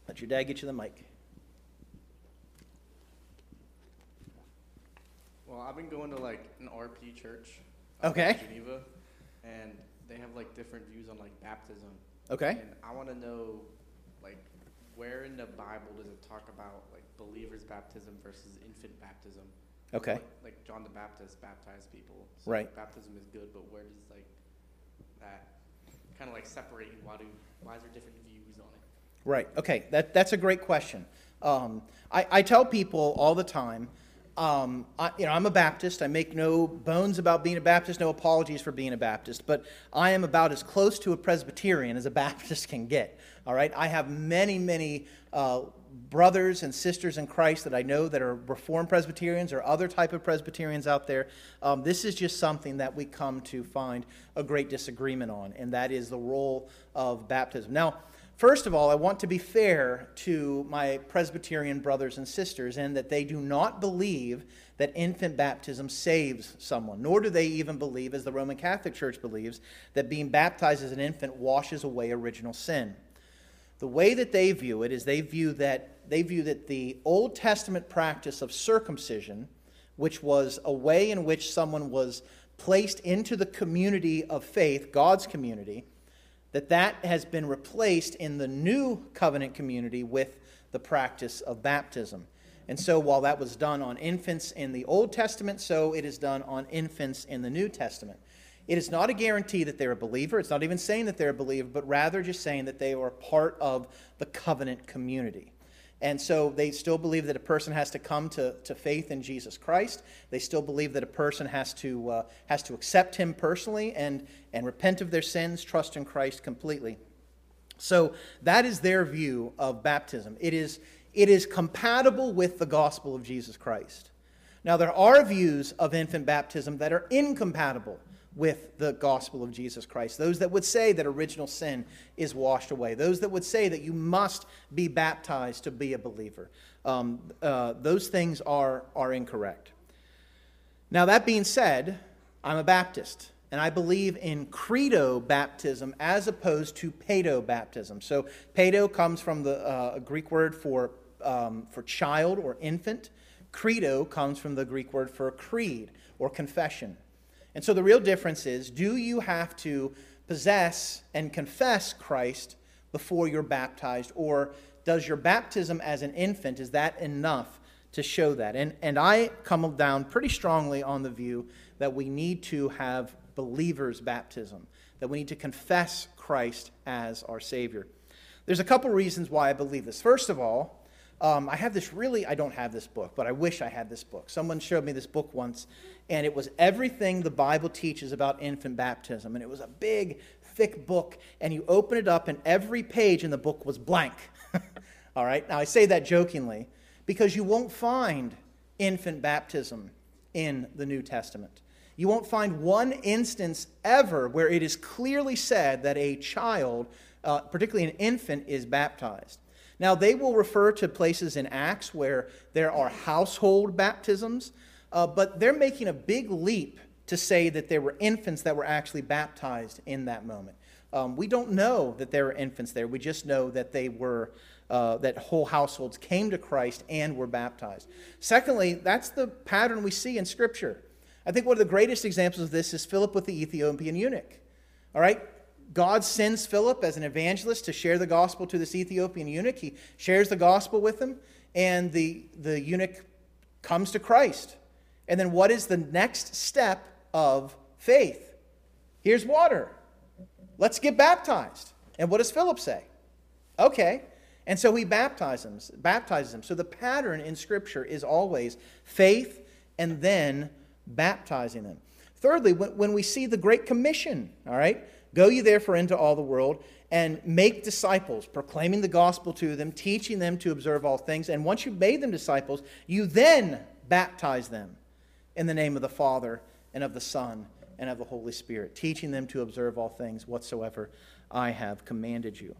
Let your dad get you the mic. Well, I've been going to like an RP church. Okay. Geneva and they have like different views on like baptism. Okay. And I want to know, like, where in the Bible does it talk about like believers' baptism versus infant baptism? Okay. Like, like John the Baptist baptized people. So right. Baptism is good, but where does like that kind of like separate? Why do why is there different views on it? Right. Okay. That that's a great question. Um, I, I tell people all the time um, I, you know, I'm a Baptist. I make no bones about being a Baptist, no apologies for being a Baptist, but I am about as close to a Presbyterian as a Baptist can get. All right? I have many, many uh, brothers and sisters in Christ that I know that are Reformed Presbyterians or other type of Presbyterians out there. Um, this is just something that we come to find a great disagreement on, and that is the role of baptism. Now, First of all, I want to be fair to my Presbyterian brothers and sisters in that they do not believe that infant baptism saves someone, nor do they even believe, as the Roman Catholic Church believes, that being baptized as an infant washes away original sin. The way that they view it is they view that, they view that the Old Testament practice of circumcision, which was a way in which someone was placed into the community of faith, God's community, that that has been replaced in the new covenant community with the practice of baptism. And so, while that was done on infants in the Old Testament, so it is done on infants in the New Testament. It is not a guarantee that they're a believer. It's not even saying that they're a believer, but rather just saying that they are part of the covenant community. And so they still believe that a person has to come to, to faith in Jesus Christ. They still believe that a person has to, uh, has to accept him personally and, and repent of their sins, trust in Christ completely. So that is their view of baptism. It is, it is compatible with the gospel of Jesus Christ. Now, there are views of infant baptism that are incompatible with the gospel of Jesus Christ. Those that would say that original sin is washed away. Those that would say that you must be baptized to be a believer. Um, uh, those things are, are incorrect. Now, that being said, I'm a Baptist, and I believe in credo baptism as opposed to pedo baptism. So, pedo comes from the uh, Greek word for, um, for child or infant. Credo comes from the Greek word for creed or confession. And so the real difference is do you have to possess and confess Christ before you're baptized, or does your baptism as an infant, is that enough to show that? And, and I come down pretty strongly on the view that we need to have believers' baptism, that we need to confess Christ as our Savior. There's a couple reasons why I believe this. First of all, um, I have this really, I don't have this book, but I wish I had this book. Someone showed me this book once, and it was everything the Bible teaches about infant baptism. And it was a big, thick book, and you open it up, and every page in the book was blank. All right? Now, I say that jokingly because you won't find infant baptism in the New Testament. You won't find one instance ever where it is clearly said that a child, uh, particularly an infant, is baptized. Now, they will refer to places in Acts where there are household baptisms, uh, but they're making a big leap to say that there were infants that were actually baptized in that moment. Um, we don't know that there were infants there. We just know that they were, uh, that whole households came to Christ and were baptized. Secondly, that's the pattern we see in Scripture. I think one of the greatest examples of this is Philip with the Ethiopian eunuch. All right? God sends Philip as an evangelist to share the gospel to this Ethiopian eunuch. He shares the gospel with him, and the, the eunuch comes to Christ. And then what is the next step of faith? Here's water. Let's get baptized. And what does Philip say? Okay. And so he baptizes him, baptizes him. So the pattern in Scripture is always faith and then baptizing them. Thirdly, when, when we see the Great Commission, all right, Go ye therefore into all the world and make disciples, proclaiming the gospel to them, teaching them to observe all things. And once you've made them disciples, you then baptize them in the name of the Father and of the Son and of the Holy Spirit, teaching them to observe all things whatsoever I have commanded you.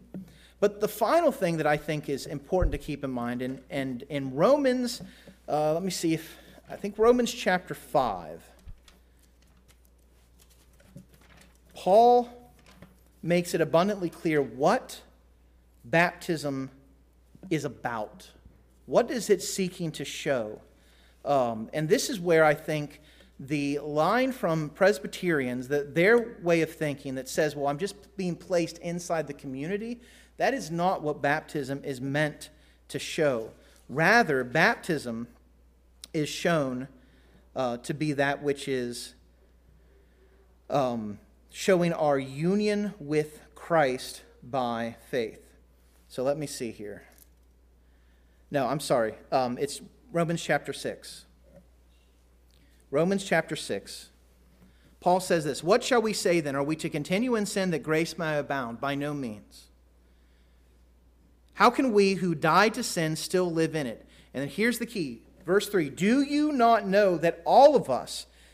But the final thing that I think is important to keep in mind, and, and in Romans, uh, let me see if, I think Romans chapter 5, Paul makes it abundantly clear what baptism is about. What is it seeking to show? Um, and this is where I think the line from Presbyterians, that their way of thinking that says, well, I'm just being placed inside the community, that is not what baptism is meant to show. Rather, baptism is shown uh, to be that which is um, showing our union with Christ by faith. So let me see here. No, I'm sorry. Um, it's Romans chapter 6. Romans chapter 6. Paul says this What shall we say then? Are we to continue in sin that grace may abound? By no means. How can we who died to sin still live in it? And then here's the key. Verse 3 Do you not know that all of us,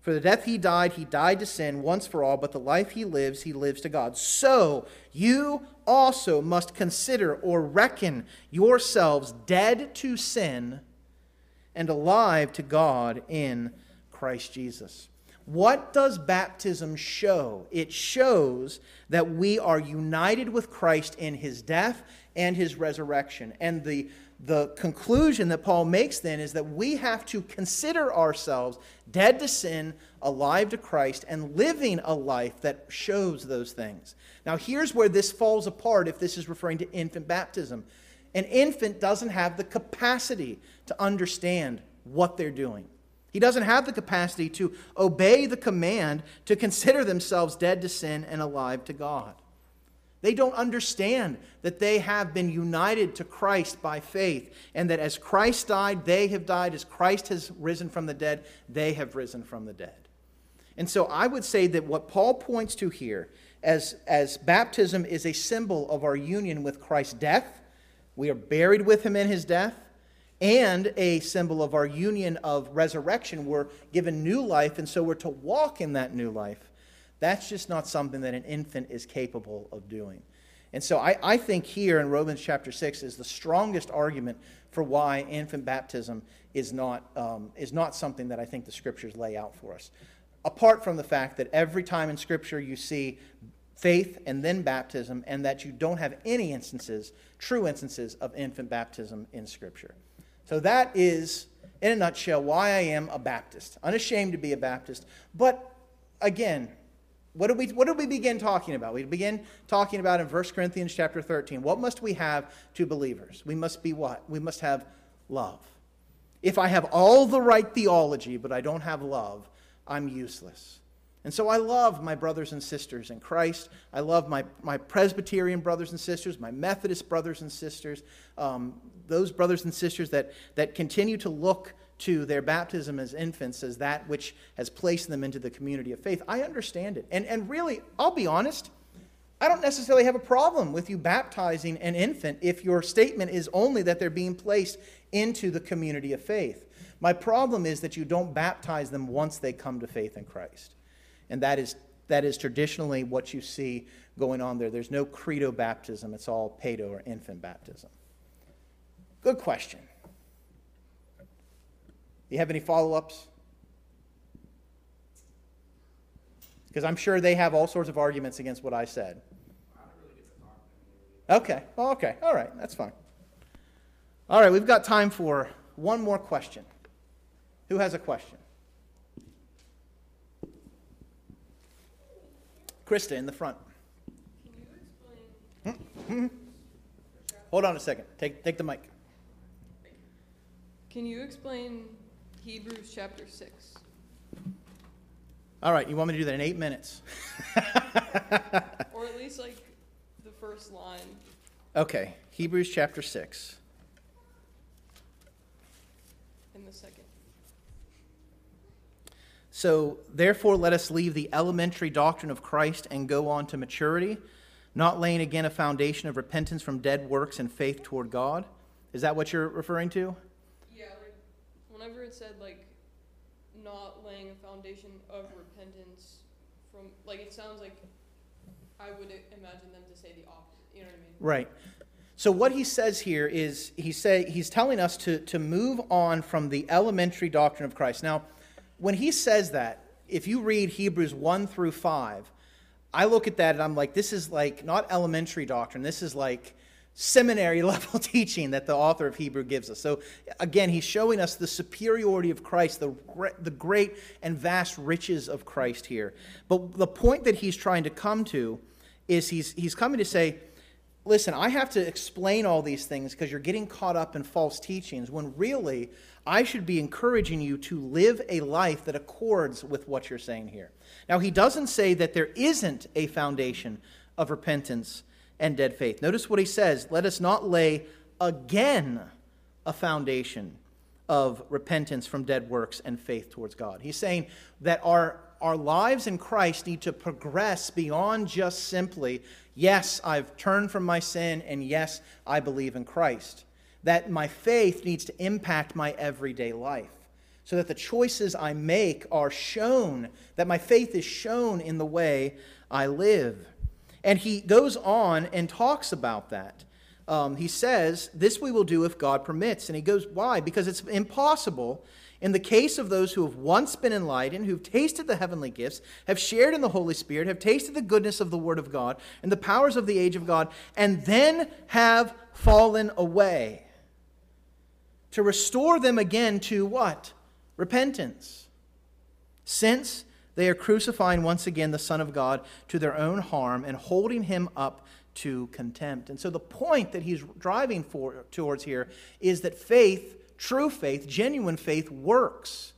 For the death he died, he died to sin once for all, but the life he lives, he lives to God. So you also must consider or reckon yourselves dead to sin and alive to God in Christ Jesus. What does baptism show? It shows that we are united with Christ in his death and his resurrection. And the, the conclusion that Paul makes then is that we have to consider ourselves dead to sin, alive to Christ, and living a life that shows those things. Now, here's where this falls apart if this is referring to infant baptism. An infant doesn't have the capacity to understand what they're doing. He doesn't have the capacity to obey the command to consider themselves dead to sin and alive to God. They don't understand that they have been united to Christ by faith, and that as Christ died, they have died. As Christ has risen from the dead, they have risen from the dead. And so I would say that what Paul points to here, as, as baptism is a symbol of our union with Christ's death, we are buried with him in his death and a symbol of our union of resurrection. We're given new life, and so we're to walk in that new life. That's just not something that an infant is capable of doing. And so I, I think here in Romans chapter 6 is the strongest argument for why infant baptism is not, um, is not something that I think the scriptures lay out for us. Apart from the fact that every time in scripture you see faith and then baptism, and that you don't have any instances, true instances, of infant baptism in scripture. So that is, in a nutshell, why I am a Baptist. Unashamed to be a Baptist. But again, what did we, what did we begin talking about? We begin talking about in 1 Corinthians chapter 13. What must we have to believers? We must be what? We must have love. If I have all the right theology, but I don't have love, I'm useless. And so I love my brothers and sisters in Christ. I love my, my Presbyterian brothers and sisters, my Methodist brothers and sisters, um, those brothers and sisters that, that continue to look to their baptism as infants as that which has placed them into the community of faith. I understand it. And, and really, I'll be honest, I don't necessarily have a problem with you baptizing an infant if your statement is only that they're being placed into the community of faith. My problem is that you don't baptize them once they come to faith in Christ. And that is, that is traditionally what you see going on there. There's no credo baptism, it's all pedo or infant baptism. Good question. Do you have any follow ups? Because I'm sure they have all sorts of arguments against what I said. Okay. Oh, okay. All right. That's fine. All right. We've got time for one more question. Who has a question? Krista in the front. Hmm? Hold on a second. Take, take the mic. Can you explain Hebrews chapter 6? All right, you want me to do that in eight minutes? or at least like the first line. Okay, Hebrews chapter 6. In the second. So, therefore, let us leave the elementary doctrine of Christ and go on to maturity, not laying again a foundation of repentance from dead works and faith toward God. Is that what you're referring to? Whenever it said like not laying a foundation of repentance from like it sounds like I would imagine them to say the opposite. You know what I mean? Right. So what he says here is he say he's telling us to, to move on from the elementary doctrine of Christ. Now, when he says that, if you read Hebrews 1 through 5, I look at that and I'm like, this is like not elementary doctrine. This is like seminary level teaching that the author of Hebrew gives us. So, again, he's showing us the superiority of Christ, the, the great and vast riches of Christ here. But the point that he's trying to come to is he's, he's coming to say, listen, I have to explain all these things because you're getting caught up in false teachings when really I should be encouraging you to live a life that accords with what you're saying here. Now, he doesn't say that there isn't a foundation of repentance and dead faith. Notice what he says let us not lay again a foundation of repentance from dead works and faith towards God. He's saying that our, our lives in Christ need to progress beyond just simply, yes, I've turned from my sin, and yes, I believe in Christ. That my faith needs to impact my everyday life so that the choices I make are shown, that my faith is shown in the way I live. And he goes on and talks about that um, he says, This we will do if God permits. And he goes, Why? Because it's impossible in the case of those who have once been enlightened, who've tasted the heavenly gifts, have shared in the Holy Spirit, have tasted the goodness of the Word of God and the powers of the age of God, and then have fallen away. To restore them again to what? Repentance. Since they are crucifying once again the Son of God to their own harm and holding him up to contempt. And so the point that he's driving for, towards here is that faith, true faith, genuine faith, works.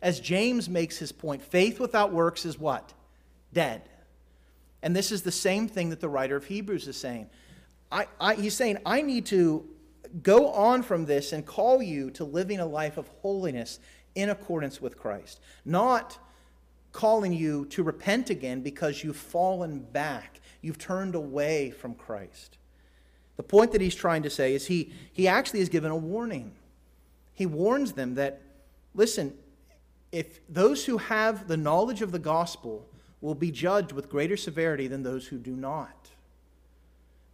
As James makes his point, faith without works is what? Dead. And this is the same thing that the writer of Hebrews is saying. I, I, he's saying, I need to go on from this and call you to living a life of holiness in accordance with Christ. Not calling you to repent again because you've fallen back You've turned away from Christ. The point that he's trying to say is he, he actually is given a warning. He warns them that, listen, if those who have the knowledge of the gospel will be judged with greater severity than those who do not.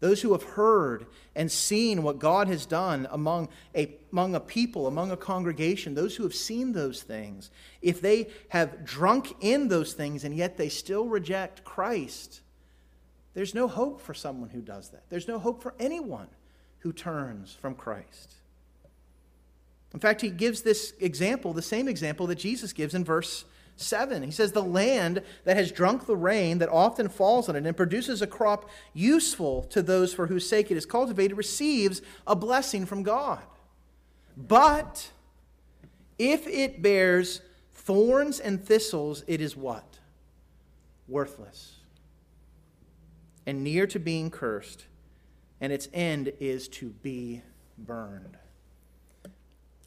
Those who have heard and seen what God has done among a, among a people, among a congregation, those who have seen those things, if they have drunk in those things and yet they still reject Christ, there's no hope for someone who does that. There's no hope for anyone who turns from Christ. In fact, he gives this example, the same example that Jesus gives in verse 7. He says, The land that has drunk the rain that often falls on it and produces a crop useful to those for whose sake it is cultivated receives a blessing from God. But if it bears thorns and thistles, it is what? Worthless and near to being cursed, and its end is to be burned.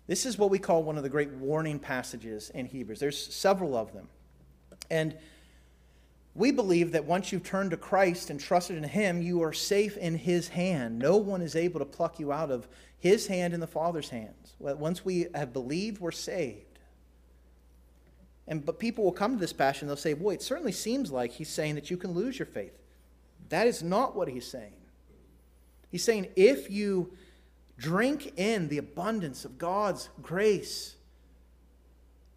This is what we call one of the great warning passages in Hebrews. There's several of them. And we believe that once you've turned to Christ and trusted in Him, you are safe in His hand. No one is able to pluck you out of His hand and the Father's hands. Once we have believed, we're saved. And but people will come to this passion, and they'll say, Boy, it certainly seems like he's saying that you can lose your faith. That is not what he's saying. He's saying if you drink in the abundance of God's grace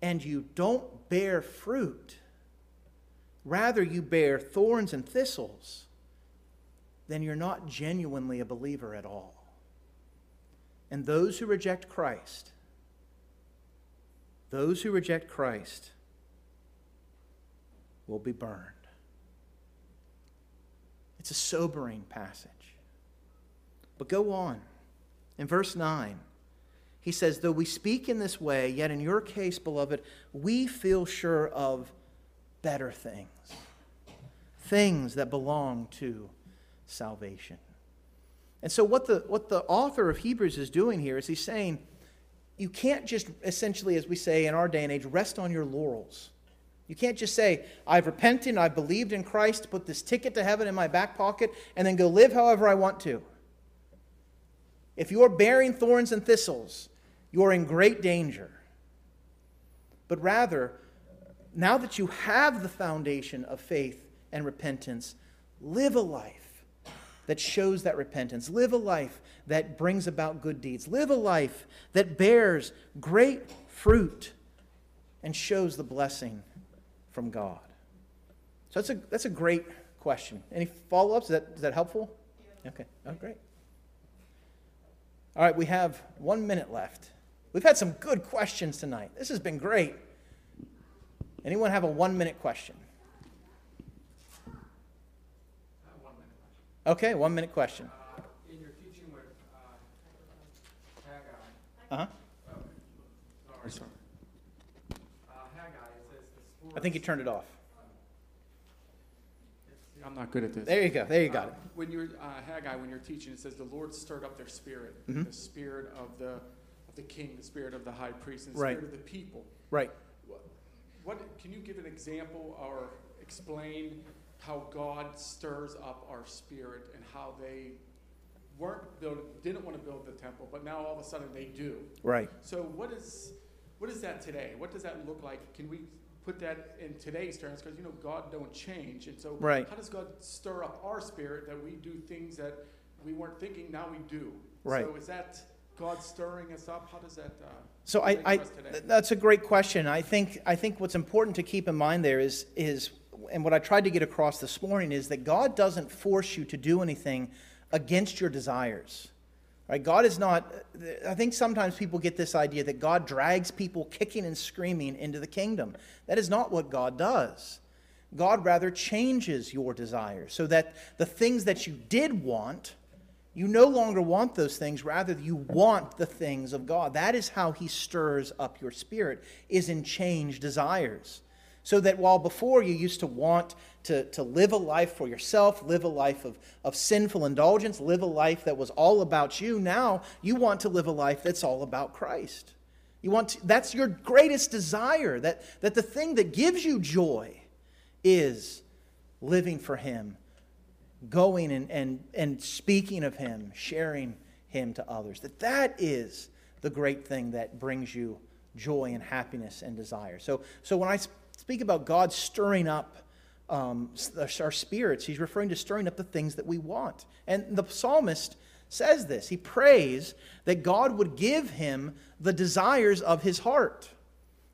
and you don't bear fruit, rather you bear thorns and thistles, then you're not genuinely a believer at all. And those who reject Christ, those who reject Christ will be burned. It's a sobering passage. But go on. In verse 9, he says, Though we speak in this way, yet in your case, beloved, we feel sure of better things, things that belong to salvation. And so, what the, what the author of Hebrews is doing here is he's saying, you can't just essentially, as we say in our day and age, rest on your laurels. You can't just say, I've repented, I've believed in Christ, put this ticket to heaven in my back pocket, and then go live however I want to. If you are bearing thorns and thistles, you are in great danger. But rather, now that you have the foundation of faith and repentance, live a life that shows that repentance. Live a life that brings about good deeds. Live a life that bears great fruit and shows the blessing from God? So that's a, that's a great question. Any follow ups? Is that, is that helpful? Okay. Oh, great. All right, we have one minute left. We've had some good questions tonight. This has been great. Anyone have a one minute question? Okay, one minute question. Uh, in your teaching with uh, Haggai. Uh huh. Oh, sorry. sorry. I think you turned it off. I'm not good at this. There you go. There you got uh, it. When you're uh, Haggai, when you're teaching, it says the Lord stirred up their spirit, mm-hmm. the spirit of the of the king, the spirit of the high priest, and the Right. spirit of the people. Right. What can you give an example or explain how God stirs up our spirit and how they weren't build, didn't want to build the temple, but now all of a sudden they do. Right. So what is what is that today? What does that look like? Can we put that in today's terms? Because you know God don't change, and so Right. how does God stir up our spirit that we do things that we weren't thinking now we do? Right. So is that God stirring us up? How does that? Uh, So I, I today? that's a great question. I think I think what's important to keep in mind there is is and what I tried to get across this morning is that God doesn't force you to do anything against your desires. Right? God is not I think sometimes people get this idea that God drags people kicking and screaming into the kingdom. That is not what God does. God rather changes your desires so that the things that you did want you no longer want those things, rather you want the things of God. That is how he stirs up your spirit, is in changed desires. So that while before you used to want to, to live a life for yourself, live a life of, of sinful indulgence, live a life that was all about you, now you want to live a life that's all about Christ. You want to, that's your greatest desire, that, that the thing that gives you joy is living for him going and, and, and speaking of him, sharing him to others. That that is the great thing that brings you joy and happiness and desire. So, so when I speak about God stirring up um, our spirits, he's referring to stirring up the things that we want. And the psalmist says this. He prays that God would give him the desires of his heart.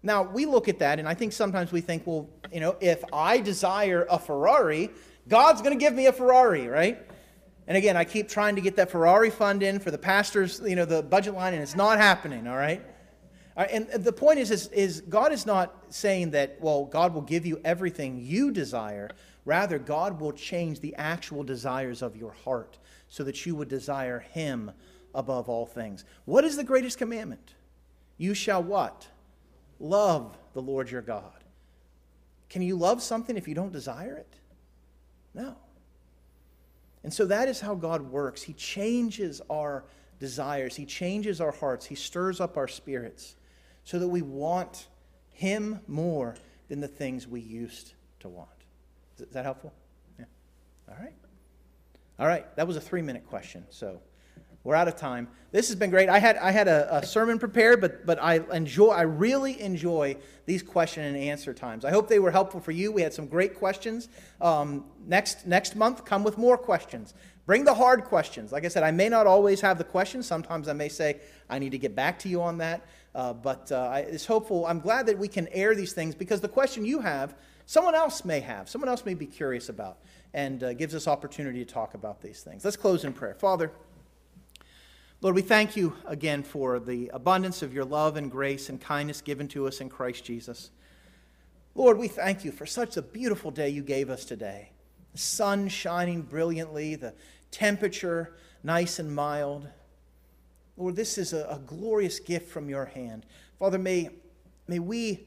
Now, we look at that, and I think sometimes we think, well, you know, if I desire a Ferrari, God's going to give me a Ferrari, right? And again, I keep trying to get that Ferrari fund in for the pastor's, you know, the budget line, and it's not happening, all right? And the point is, is, is God is not saying that, well, God will give you everything you desire. Rather, God will change the actual desires of your heart so that you would desire Him above all things. What is the greatest commandment? You shall what? Love the Lord your God. Can you love something if you don't desire it? No. And so that is how God works. He changes our desires, He changes our hearts, He stirs up our spirits so that we want Him more than the things we used to want. Is that helpful? Yeah. All right. All right. That was a three minute question. So. We're out of time. This has been great. I had, I had a, a, sermon prepared, but, but I, enjoy, I really enjoy these question and answer times. I hope they were helpful for you. We had some great questions. Um, next, next month, come with more questions. Bring the hard questions. Like I said, I may not always have the questions. Sometimes I may say, I need to get back to you on that. Uh, but uh, I, it's hopeful. I'm glad that we can air these things because the question you have, someone else may have. Someone else may be curious about and uh, gives us opportunity to talk about these things. Let's close in prayer. Father, Lord, we thank you again for the abundance of your love and grace and kindness given to us in Christ Jesus. Lord, we thank you for such a beautiful day you gave us today. The sun shining brilliantly, the temperature nice and mild. Lord, this is a, a glorious gift from your hand. Father, may, may we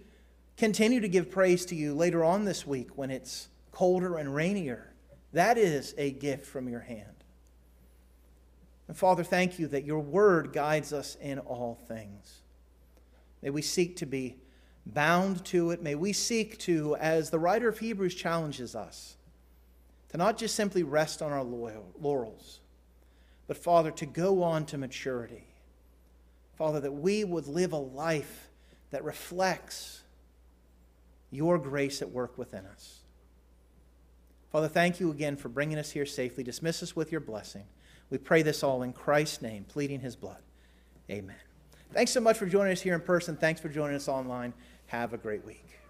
continue to give praise to you later on this week when it's colder and rainier. That is a gift from your hand. And Father, thank you that your word guides us in all things. May we seek to be bound to it. May we seek to, as the writer of Hebrews challenges us, to not just simply rest on our laurels, but, Father, to go on to maturity. Father, that we would live a life that reflects your grace at work within us. Father, thank you again for bringing us here safely. Dismiss us with your blessing. We pray this all in Christ's name, pleading his blood. Amen. Thanks so much for joining us here in person. Thanks for joining us online. Have a great week.